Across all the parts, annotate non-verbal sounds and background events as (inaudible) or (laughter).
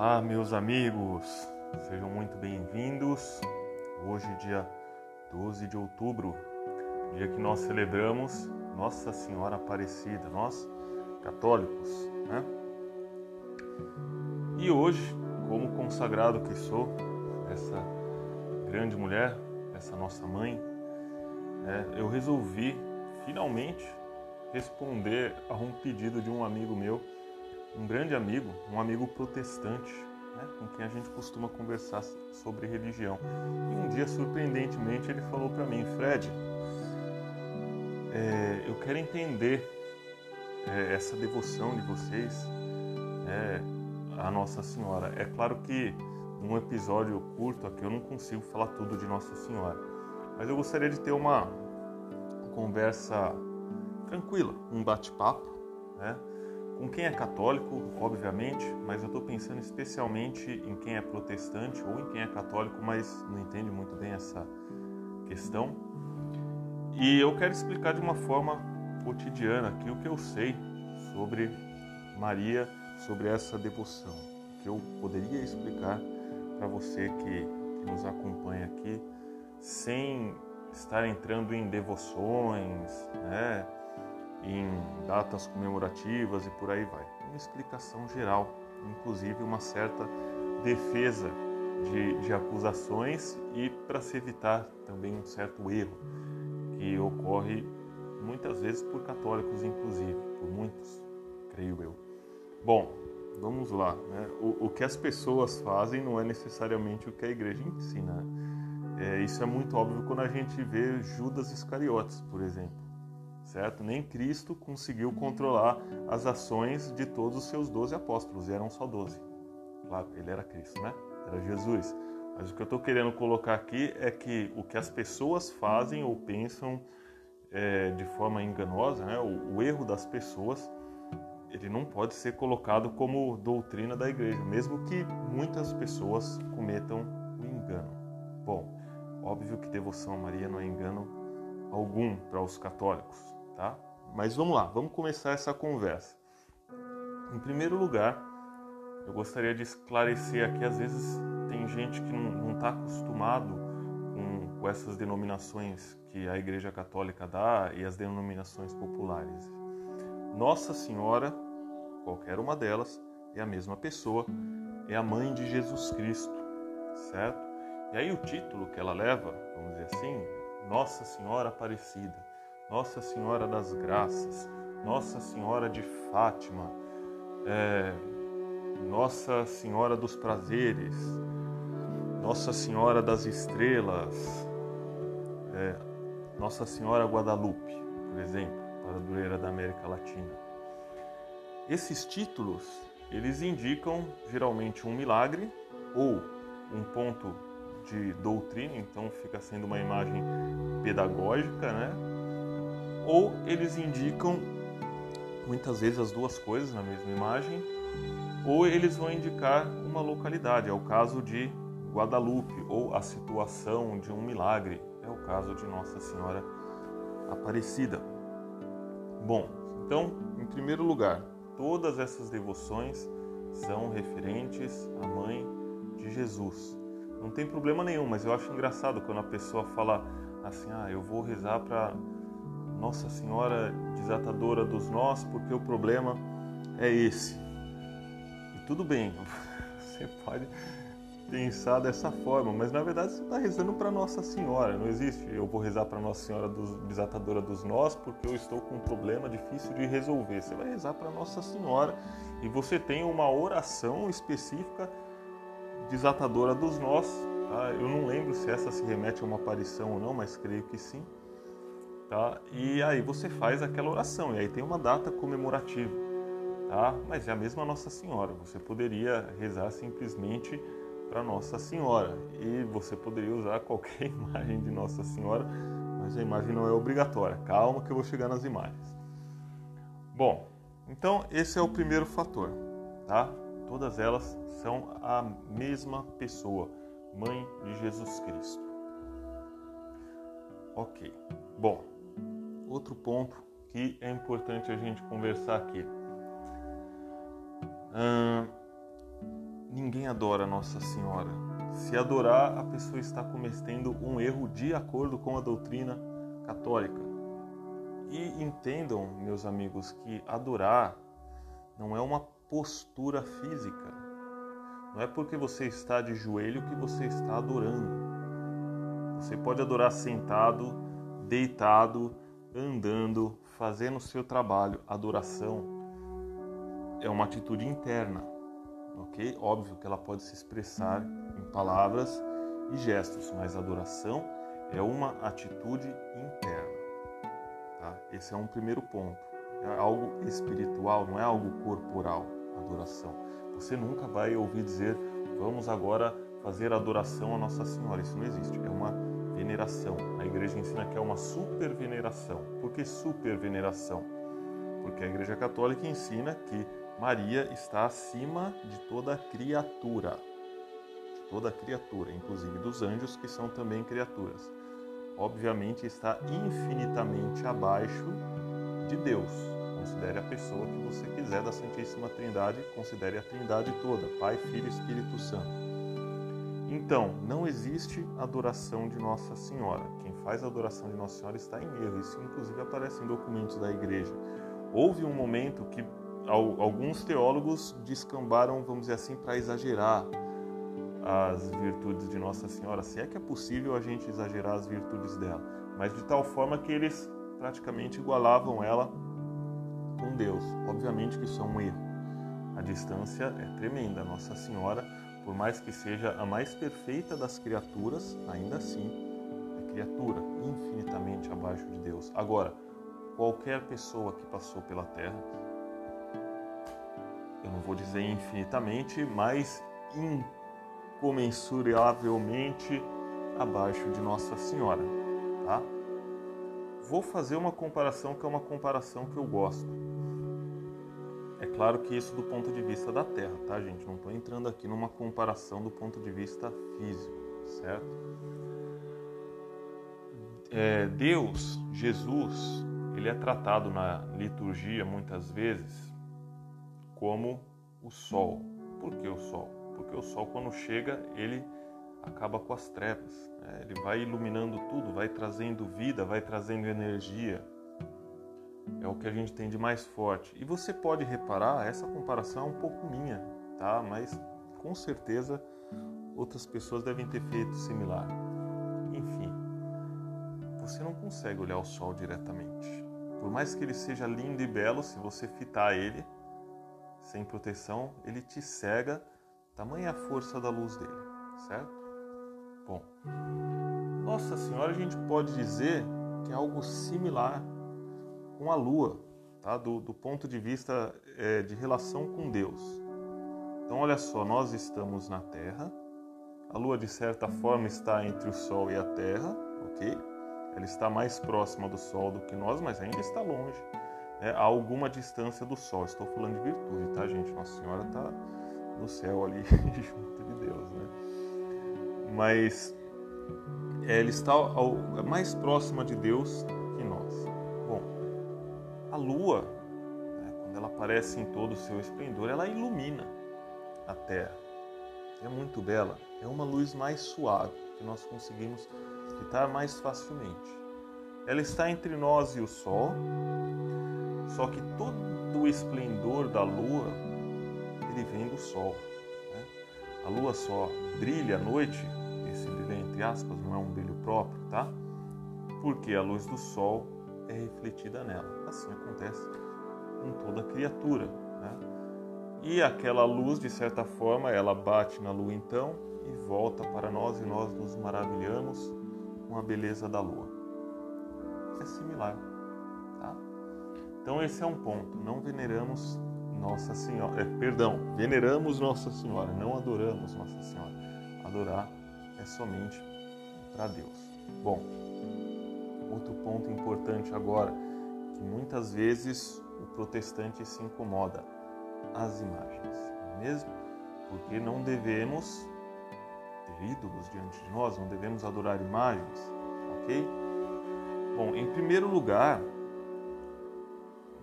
Olá, meus amigos, sejam muito bem-vindos. Hoje, dia 12 de outubro, dia que nós celebramos Nossa Senhora Aparecida, nós católicos, né? E hoje, como consagrado que sou, essa grande mulher, essa nossa mãe, né, eu resolvi finalmente responder a um pedido de um amigo meu um grande amigo, um amigo protestante, né, com quem a gente costuma conversar sobre religião. E um dia, surpreendentemente, ele falou para mim, Fred, é, eu quero entender é, essa devoção de vocês é, à Nossa Senhora. É claro que num episódio curto aqui eu não consigo falar tudo de Nossa Senhora, mas eu gostaria de ter uma conversa tranquila, um bate-papo, né? Com quem é católico, obviamente, mas eu estou pensando especialmente em quem é protestante ou em quem é católico, mas não entende muito bem essa questão. E eu quero explicar de uma forma cotidiana aqui o que eu sei sobre Maria, sobre essa devoção, que eu poderia explicar para você que, que nos acompanha aqui, sem estar entrando em devoções, né? Em datas comemorativas e por aí vai. Uma explicação geral, inclusive uma certa defesa de, de acusações e para se evitar também um certo erro que ocorre muitas vezes por católicos, inclusive, por muitos, creio eu. Bom, vamos lá. Né? O, o, que as pessoas fazem não é necessariamente o que a igreja ensina. É, isso é muito óbvio quando a gente vê Judas Iscariotes, por exemplo certo? Nem Cristo conseguiu controlar as ações de todos os seus doze apóstolos, e eram só doze. Claro, ele era Cristo, né? Era Jesus. Mas o que eu estou querendo colocar aqui é que o que as pessoas fazem ou pensam é, de forma enganosa, né? o, o erro das pessoas, ele não pode ser colocado como doutrina da igreja, mesmo que muitas pessoas cometam o engano. Bom, óbvio que devoção a Maria não é engano algum para os católicos, tá? Mas vamos lá, vamos começar essa conversa. Em primeiro lugar, eu gostaria de esclarecer aqui, às vezes tem gente que não está acostumado com, com essas denominações que a Igreja Católica dá e as denominações populares. Nossa Senhora, qualquer uma delas, é a mesma pessoa, é a mãe de Jesus Cristo, certo? E aí o título que ela leva, vamos dizer assim, Nossa Senhora Aparecida. Nossa Senhora das Graças, Nossa Senhora de Fátima, é, Nossa Senhora dos Prazeres, Nossa Senhora das Estrelas, é, Nossa Senhora Guadalupe, por exemplo, padroeira da América Latina. Esses títulos, eles indicam geralmente um milagre ou um ponto de doutrina, então fica sendo uma imagem pedagógica, né? Ou eles indicam muitas vezes as duas coisas na mesma imagem, ou eles vão indicar uma localidade. É o caso de Guadalupe, ou a situação de um milagre. É o caso de Nossa Senhora Aparecida. Bom, então, em primeiro lugar, todas essas devoções são referentes à mãe de Jesus. Não tem problema nenhum, mas eu acho engraçado quando a pessoa fala assim: ah, eu vou rezar para nossa Senhora desatadora dos nós, porque o problema é esse. E tudo bem, (laughs) você pode pensar dessa forma, mas na verdade você está rezando para Nossa Senhora. Não existe eu vou rezar para Nossa Senhora dos, desatadora dos nós porque eu estou com um problema difícil de resolver. Você vai rezar para Nossa Senhora e você tem uma oração específica desatadora dos nós. Tá? Eu não lembro se essa se remete a uma aparição ou não, mas creio que sim tá? E aí você faz aquela oração e aí tem uma data comemorativa, tá? Mas é a mesma Nossa Senhora. Você poderia rezar simplesmente para Nossa Senhora e você poderia usar qualquer (laughs) imagem de Nossa Senhora, mas a imagem não é obrigatória. Calma que eu vou chegar nas imagens. Bom, então esse é o primeiro fator, tá? Todas elas são a mesma pessoa, Mãe de Jesus Cristo. Ok. Bom, outro ponto que é importante a gente conversar aqui. Hum, ninguém adora Nossa Senhora. Se adorar, a pessoa está cometendo um erro de acordo com a doutrina católica. E entendam, meus amigos, que adorar não é uma postura física. Não é porque você está de joelho que você está adorando. Você pode adorar sentado, deitado, andando, fazendo o seu trabalho. Adoração é uma atitude interna, ok? Óbvio que ela pode se expressar em palavras e gestos, mas adoração é uma atitude interna. Tá? Esse é um primeiro ponto. É algo espiritual, não é algo corporal. Adoração. Você nunca vai ouvir dizer, vamos agora fazer adoração a Nossa Senhora. Isso não existe. É uma veneração. A igreja ensina que é uma superveneração. Por que superveneração? Porque a igreja católica ensina que Maria está acima de toda criatura. De toda criatura, inclusive dos anjos, que são também criaturas. Obviamente está infinitamente abaixo de Deus. Considere a pessoa que você quiser da Santíssima Trindade, considere a Trindade toda, Pai, Filho e Espírito Santo. Então, não existe adoração de Nossa Senhora. Quem faz a adoração de Nossa Senhora está em erro. Isso, inclusive, aparece em documentos da igreja. Houve um momento que alguns teólogos descambaram, vamos dizer assim, para exagerar as virtudes de Nossa Senhora, se é que é possível a gente exagerar as virtudes dela, mas de tal forma que eles praticamente igualavam ela com Deus. Obviamente que isso é um erro. A distância é tremenda. Nossa Senhora por mais que seja a mais perfeita das criaturas, ainda assim é criatura, infinitamente abaixo de Deus. Agora, qualquer pessoa que passou pela Terra, eu não vou dizer infinitamente, mas incomensuravelmente abaixo de Nossa Senhora, tá? Vou fazer uma comparação que é uma comparação que eu gosto. É claro que isso do ponto de vista da Terra, tá, gente? Não estou entrando aqui numa comparação do ponto de vista físico, certo? É, Deus, Jesus, ele é tratado na liturgia muitas vezes como o sol. Por que o sol? Porque o sol, quando chega, ele acaba com as trevas. Né? Ele vai iluminando tudo, vai trazendo vida, vai trazendo energia, é o que a gente tem de mais forte. E você pode reparar, essa comparação é um pouco minha, tá? Mas com certeza outras pessoas devem ter feito similar. Enfim, você não consegue olhar o sol diretamente. Por mais que ele seja lindo e belo, se você fitar ele sem proteção, ele te cega, tamanha a força da luz dele, certo? Bom, Nossa Senhora a gente pode dizer que é algo similar com a Lua, tá? do, do ponto de vista é, de relação com Deus. Então, olha só, nós estamos na Terra, a Lua, de certa forma, está entre o Sol e a Terra, ok? Ela está mais próxima do Sol do que nós, mas ainda está longe, né? a alguma distância do Sol. Estou falando de virtude, tá, gente? Nossa Senhora está no céu ali, (laughs) junto de Deus, né? Mas ela está mais próxima de Deus lua, né, quando ela aparece em todo o seu esplendor, ela ilumina a terra. É muito bela, é uma luz mais suave que nós conseguimos fitar mais facilmente. Ela está entre nós e o sol, só que todo o esplendor da lua ele vem do sol. Né? A lua só brilha à noite, esse brilho entre aspas não é um brilho próprio, tá? Porque a luz do sol é refletida nela. Assim acontece com toda criatura. Né? E aquela luz, de certa forma, ela bate na lua então e volta para nós e nós nos maravilhamos com a beleza da lua. É similar. Tá? Então esse é um ponto. Não veneramos Nossa Senhora. É, perdão, veneramos Nossa Senhora, não adoramos Nossa Senhora. Adorar é somente para Deus. Bom, Outro ponto importante agora, que muitas vezes o protestante se incomoda, as imagens, é mesmo? Porque não devemos ter ídolos diante de nós, não devemos adorar imagens, ok? Bom, em primeiro lugar,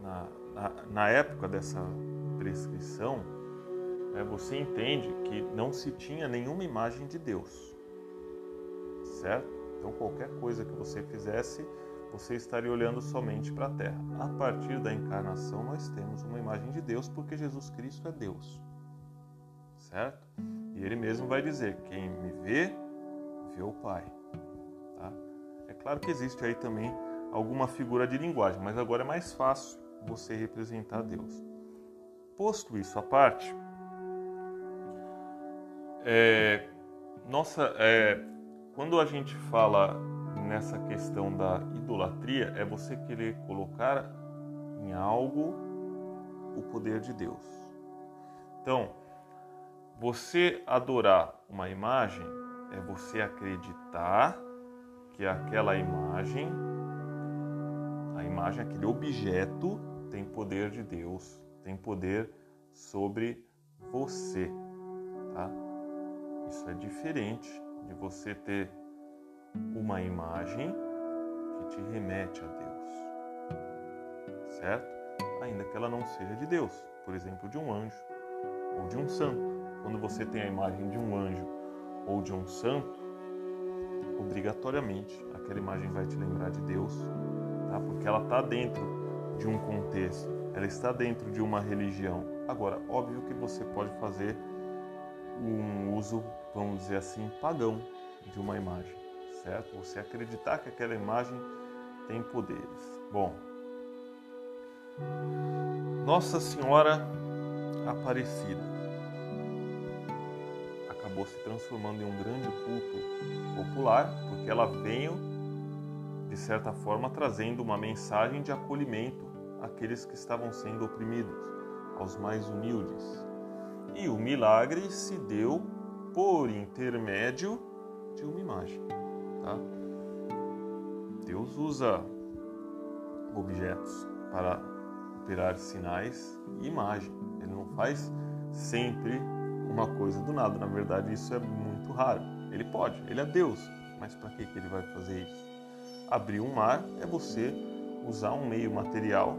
na, na, na época dessa prescrição, é, você entende que não se tinha nenhuma imagem de Deus, certo? Então qualquer coisa que você fizesse, você estaria olhando somente para a terra. A partir da encarnação, nós temos uma imagem de Deus porque Jesus Cristo é Deus, certo? E ele mesmo vai dizer: quem me vê, vê o Pai. Tá? É claro que existe aí também alguma figura de linguagem, mas agora é mais fácil você representar Deus. Posto isso à parte, é, nossa, é, quando a gente fala nessa questão da idolatria, é você querer colocar em algo o poder de Deus. Então, você adorar uma imagem é você acreditar que aquela imagem, a imagem, aquele objeto, tem poder de Deus, tem poder sobre você, tá? Isso é diferente de você ter uma imagem que te remete a Deus, certo? Ainda que ela não seja de Deus, por exemplo, de um anjo ou de um santo. Quando você tem a imagem de um anjo ou de um santo, obrigatoriamente aquela imagem vai te lembrar de Deus, tá? Porque ela está dentro de um contexto, ela está dentro de uma religião. Agora, óbvio que você pode fazer um uso, vamos dizer assim, pagão de uma imagem, certo? Você acreditar que aquela imagem tem poderes. Bom, Nossa Senhora Aparecida acabou se transformando em um grande culto popular, porque ela veio, de certa forma, trazendo uma mensagem de acolhimento àqueles que estavam sendo oprimidos, aos mais humildes, e o milagre se deu por intermédio de uma imagem. Tá? Deus usa objetos para operar sinais e imagem. Ele não faz sempre uma coisa do nada. Na verdade, isso é muito raro. Ele pode, ele é Deus, mas para que, ele vai fazer isso? Abrir um mar é você usar um meio material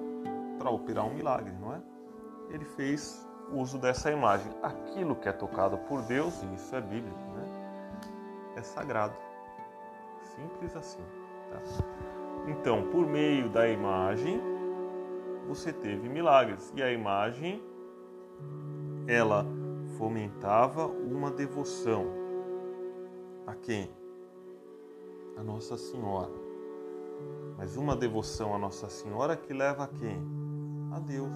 para operar um milagre, não é? Ele fez uso dessa imagem. Aquilo que é tocado por Deus, e isso é bíblico, né? É sagrado. Simples assim. Tá? Então, por meio da imagem, você teve milagres. E a imagem, ela fomentava uma devoção. A quem? A Nossa Senhora. Mas uma devoção a Nossa Senhora que leva a quem? A Deus.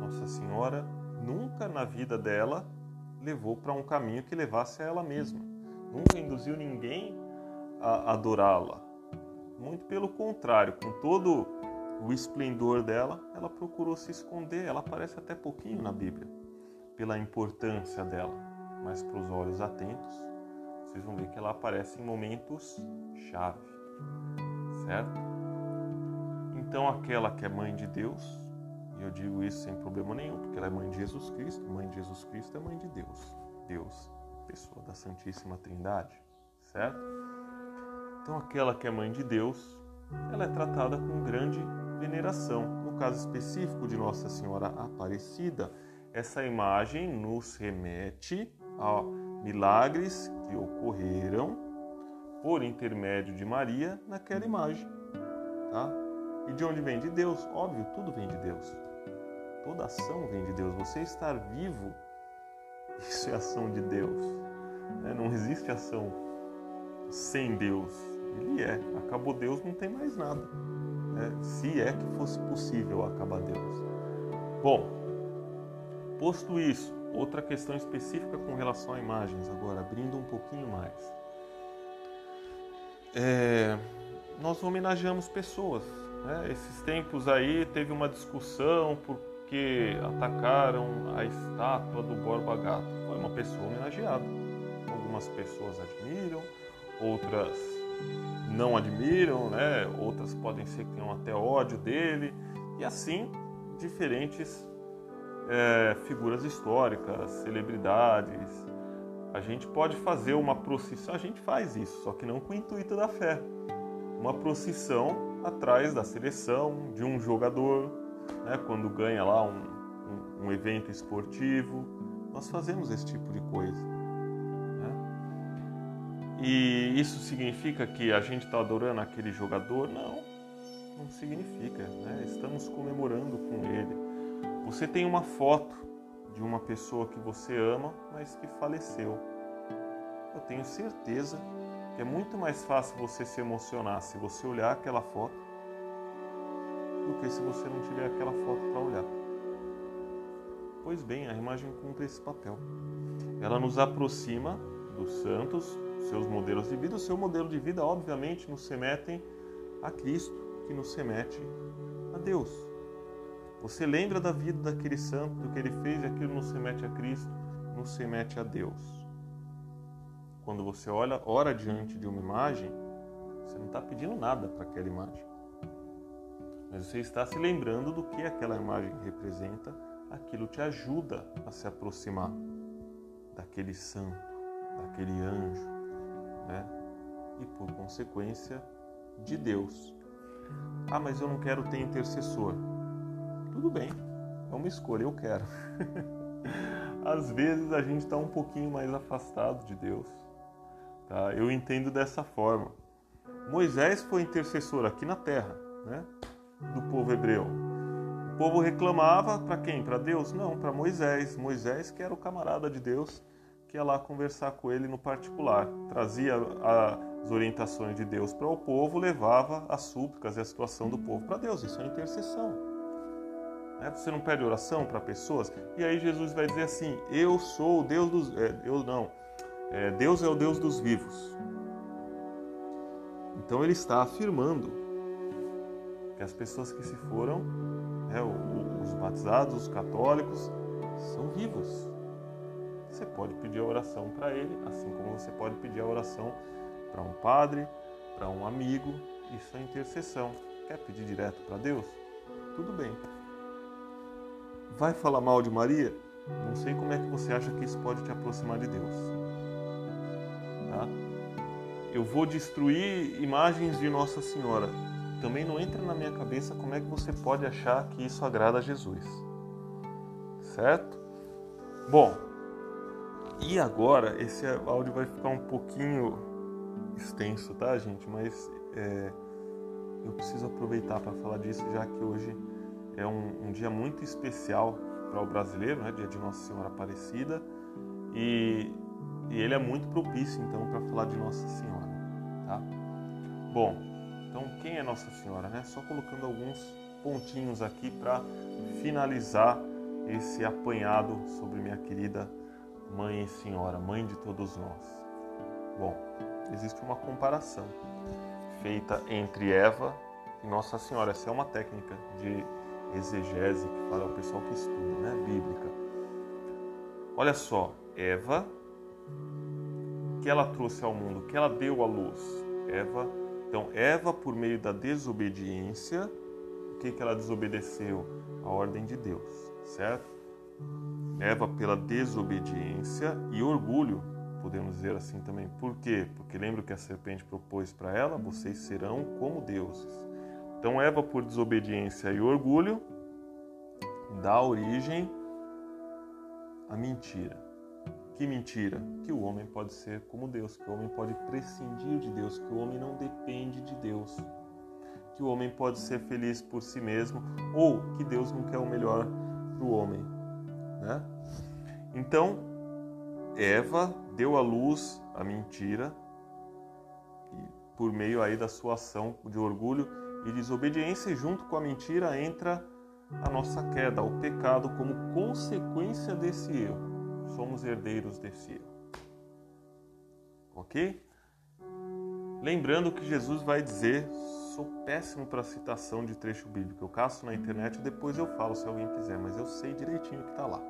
Nossa Senhora nunca na vida dela levou para um caminho que levasse a ela mesma. Nunca induziu ninguém a adorá-la. Muito pelo contrário, com todo o esplendor dela, ela procurou se esconder. Ela aparece até pouquinho na Bíblia, pela importância dela. Mas para os olhos atentos, vocês vão ver que ela aparece em momentos chave, certo? Então, aquela que é mãe de Deus, e eu digo isso sem problema nenhum, porque ela é mãe de Jesus Cristo. Mãe de Jesus Cristo é mãe de Deus. Deus, pessoa da Santíssima Trindade, certo? Então, aquela que é mãe de Deus, ela é tratada com grande veneração. No caso específico de Nossa Senhora Aparecida, essa imagem nos remete a milagres que ocorreram por intermédio de Maria naquela imagem, tá? E de onde vem? De Deus. Óbvio, tudo vem de Deus. Toda ação vem de Deus. Você estar vivo, isso é ação de Deus. Né? Não existe ação sem Deus. Ele é. Acabou Deus, não tem mais nada. Né? Se é que fosse possível acabar Deus. Bom, posto isso, outra questão específica com relação a imagens, agora abrindo um pouquinho mais. É, nós homenageamos pessoas. Né? Esses tempos aí teve uma discussão porque atacaram a estátua do Borba Gato. Foi uma pessoa homenageada. Algumas pessoas admiram, outras não admiram, né? outras podem ser que tenham até ódio dele, e assim diferentes é, figuras históricas, celebridades. A gente pode fazer uma procissão, a gente faz isso, só que não com o intuito da fé. Uma procissão atrás da seleção, de um jogador, né, quando ganha lá um, um, um evento esportivo, Nós fazemos esse tipo de coisa. Né? E isso significa que a gente está adorando aquele jogador? Não, não significa. Né? Estamos comemorando com ele. Você tem uma foto de uma pessoa que você ama, mas que faleceu. Eu tenho certeza que é muito mais fácil você se emocionar se você olhar aquela foto do que se você não tiver aquela foto para olhar. Pois bem, a imagem cumpre esse papel. Ela nos aproxima dos santos, seus modelos de vida. O seu modelo de vida, obviamente, nos remetem a Cristo, que nos remete a Deus. Você lembra da vida daquele santo, do que ele fez, e aquilo nos remete a Cristo, nos remete a Deus. Quando você olha, ora diante de uma imagem, você não está pedindo nada para aquela imagem. Mas você está se lembrando do que aquela imagem representa, aquilo te ajuda a se aproximar daquele santo, daquele anjo, né? E por consequência, de Deus. Ah, mas eu não quero ter intercessor. Tudo bem, é uma escolha, eu quero. (laughs) Às vezes a gente está um pouquinho mais afastado de Deus Tá? Eu entendo dessa forma. Moisés foi intercessor aqui na terra, né? do povo hebreu. O povo reclamava para quem? Para Deus? Não, para Moisés. Moisés que era o camarada de Deus, que ia lá conversar com ele no particular, trazia as orientações de Deus para o povo, levava as súplicas e a situação do povo para Deus. Isso é intercessão. Né? Você não pede oração para pessoas? E aí Jesus vai dizer assim: Eu sou o Deus dos. É, eu não é, Deus é o Deus dos vivos. Então ele está afirmando que as pessoas que se foram, né, os batizados, os católicos, são vivos. Você pode pedir a oração para ele, assim como você pode pedir a oração para um padre, para um amigo. Isso é intercessão. Quer pedir direto para Deus? Tudo bem. Vai falar mal de Maria? Não sei como é que você acha que isso pode te aproximar de Deus tá? Eu vou destruir imagens de Nossa Senhora. Também não entra na minha cabeça como é que você pode achar que isso agrada a Jesus. Certo? Bom, e agora esse áudio vai ficar um pouquinho extenso, tá, gente? Mas é, eu preciso aproveitar para falar disso, já que hoje é um, um dia muito especial para o brasileiro, né? Dia de Nossa Senhora Aparecida. E e ele é muito propício então para falar de Nossa Senhora, tá? Bom, então quem é Nossa Senhora, né? Só colocando alguns pontinhos aqui para finalizar esse apanhado sobre minha querida Mãe e Senhora, Mãe de todos nós. Bom, existe uma comparação feita entre Eva e Nossa Senhora. Essa é uma técnica de exegese que fala o pessoal que estuda, né, bíblica. Olha só, Eva que ela trouxe ao mundo, que ela deu à luz? Eva. Então, Eva, por meio da desobediência, o que, que ela desobedeceu? A ordem de Deus, certo? Eva, pela desobediência e orgulho, podemos dizer assim também. Por quê? Porque lembra que a serpente propôs para ela: vocês serão como deuses. Então, Eva, por desobediência e orgulho, dá origem à mentira. Que mentira! Que o homem pode ser como Deus, que o homem pode prescindir de Deus, que o homem não depende de Deus, que o homem pode ser feliz por si mesmo ou que Deus não quer o melhor para o homem. Né? Então, Eva deu à luz a mentira por meio aí da sua ação de orgulho e desobediência, e junto com a mentira entra a nossa queda, o pecado como consequência desse erro somos herdeiros desse erro. Ok? Lembrando que Jesus vai dizer, sou péssimo para citação de trecho bíblico. Eu caço na internet e depois eu falo se alguém quiser, mas eu sei direitinho o que está lá.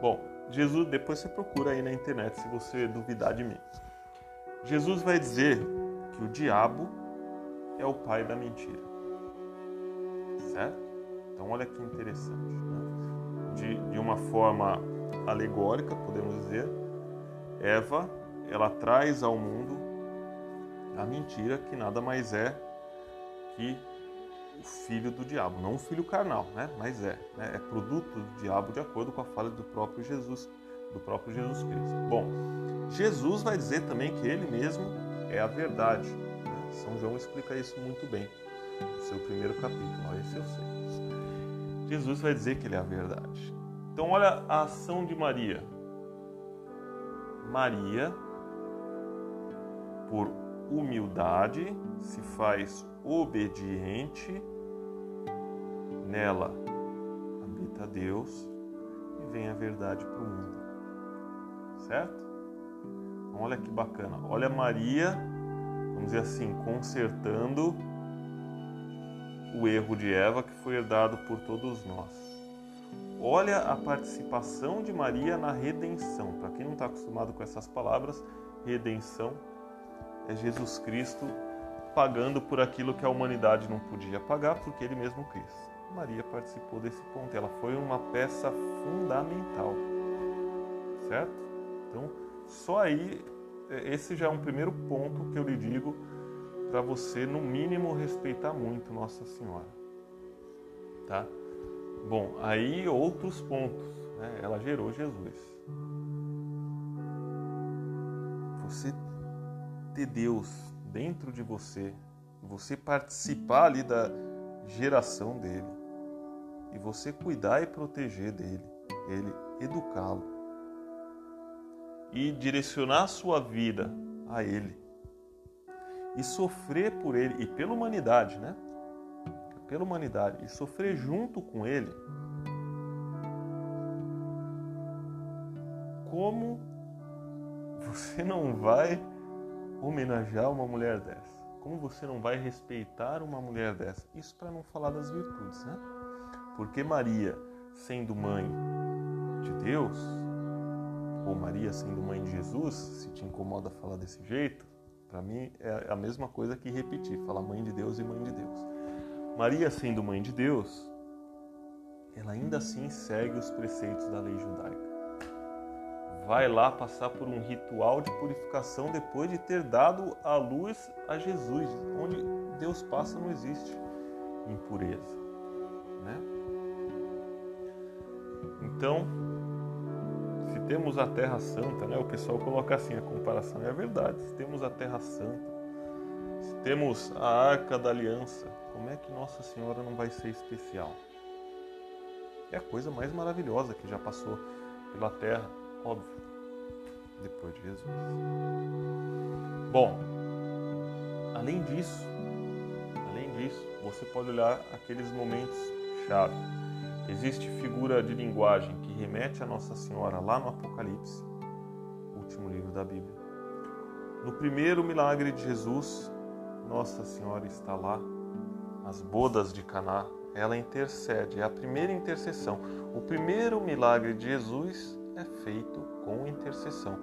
Bom, Jesus, depois você procura aí na internet se você duvidar de mim. Jesus vai dizer que o diabo é o pai da mentira. Certo? Então olha que interessante. Né? De, de uma forma alegórica, podemos dizer, Eva, ela traz ao mundo a mentira que nada mais é que o filho do diabo, não o filho carnal, né? mas é, né? é produto do diabo de acordo com a fala do próprio Jesus do próprio Jesus Cristo. Bom, Jesus vai dizer também que ele mesmo é a verdade. Né? São João explica isso muito bem no seu primeiro capítulo. Esse eu sei. Jesus vai dizer que ele é a verdade. Então, olha a ação de Maria. Maria, por humildade, se faz obediente, nela habita Deus e vem a verdade para o mundo. Certo? Então, olha que bacana. Olha Maria, vamos dizer assim, consertando o erro de Eva que foi herdado por todos nós. Olha a participação de Maria na redenção. Para quem não está acostumado com essas palavras, redenção é Jesus Cristo pagando por aquilo que a humanidade não podia pagar porque ele mesmo quis. Maria participou desse ponto. Ela foi uma peça fundamental, certo? Então, só aí, é, esse já é um primeiro ponto que eu lhe digo para você, no mínimo, respeitar muito Nossa Senhora, tá? Bom, aí outros pontos. Né? Ela gerou Jesus. Você ter Deus dentro de você, você participar ali da geração dele, e você cuidar e proteger dele, ele educá-lo e direcionar a sua vida a ele e sofrer por ele e pela humanidade, né? Pela humanidade e sofrer junto com ele. Como você não vai homenagear uma mulher dessa? Como você não vai respeitar uma mulher dessa? Isso para não falar das virtudes, né? Porque Maria, sendo mãe de Deus, ou Maria sendo mãe de Jesus, se te incomoda falar desse jeito, para mim é a mesma coisa que repetir, falar mãe de Deus e mãe de Deus. Maria sendo mãe de Deus, ela ainda assim segue os preceitos da lei judaica. Vai lá passar por um ritual de purificação depois de ter dado a luz a Jesus. Onde Deus passa não existe impureza, né? Então, se temos a Terra Santa, né, o pessoal coloca assim a comparação, é verdade. Se temos a Terra Santa, se temos a Arca da Aliança, como é que Nossa Senhora não vai ser especial? É a coisa mais maravilhosa que já passou pela Terra, óbvio, depois de Jesus. Bom, além disso, além disso, você pode olhar aqueles momentos chave Existe figura de linguagem que remete a Nossa Senhora lá no Apocalipse, último livro da Bíblia. No primeiro milagre de Jesus, Nossa Senhora está lá, as bodas de Caná, ela intercede, é a primeira intercessão. O primeiro milagre de Jesus é feito com intercessão.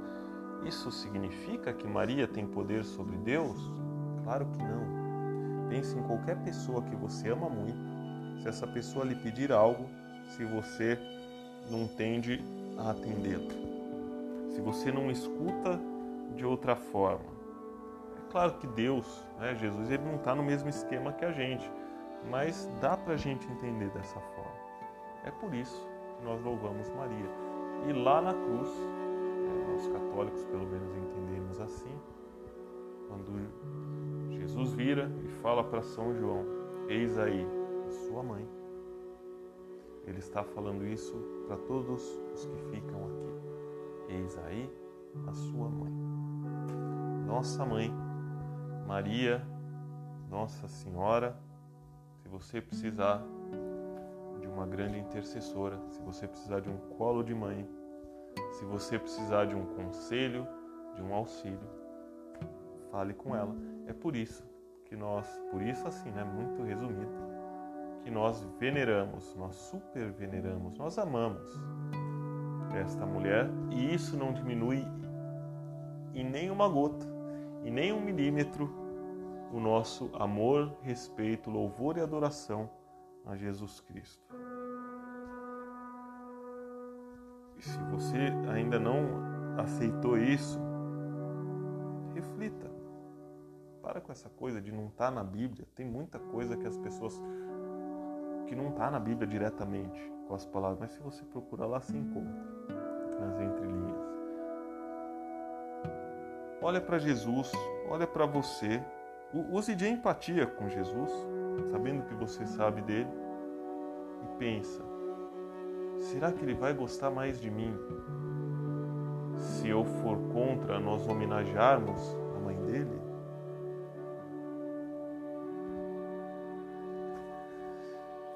Isso significa que Maria tem poder sobre Deus? Claro que não. Pense em qualquer pessoa que você ama muito se essa pessoa lhe pedir algo, se você não tende a atendê-la, se você não escuta de outra forma. É claro que Deus, né, Jesus, ele não está no mesmo esquema que a gente, mas dá para a gente entender dessa forma. É por isso que nós louvamos Maria. E lá na cruz, é, nós católicos pelo menos entendemos assim, quando Jesus vira e fala para São João: Eis aí sua mãe. Ele está falando isso para todos os que ficam aqui. Eis aí a sua mãe. Nossa mãe, Maria, Nossa Senhora, se você precisar de uma grande intercessora, se você precisar de um colo de mãe, se você precisar de um conselho, de um auxílio, fale com ela. É por isso que nós, por isso assim, né, muito resumido, que nós veneramos, nós super veneramos, nós amamos esta mulher e isso não diminui em nenhuma gota, em nem um milímetro o nosso amor, respeito, louvor e adoração a Jesus Cristo. E se você ainda não aceitou isso, reflita. Para com essa coisa de não estar tá na Bíblia. Tem muita coisa que as pessoas que não está na Bíblia diretamente com as palavras, mas se você procurar lá, se encontra. nas entrelinhas. Olha para Jesus, olha para você, use de empatia com Jesus, sabendo que você sabe dele, e pensa: será que ele vai gostar mais de mim se eu for contra nós homenagearmos a mãe dele?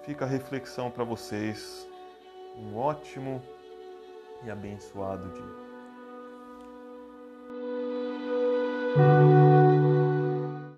Fica a reflexão para vocês. Um ótimo e abençoado dia.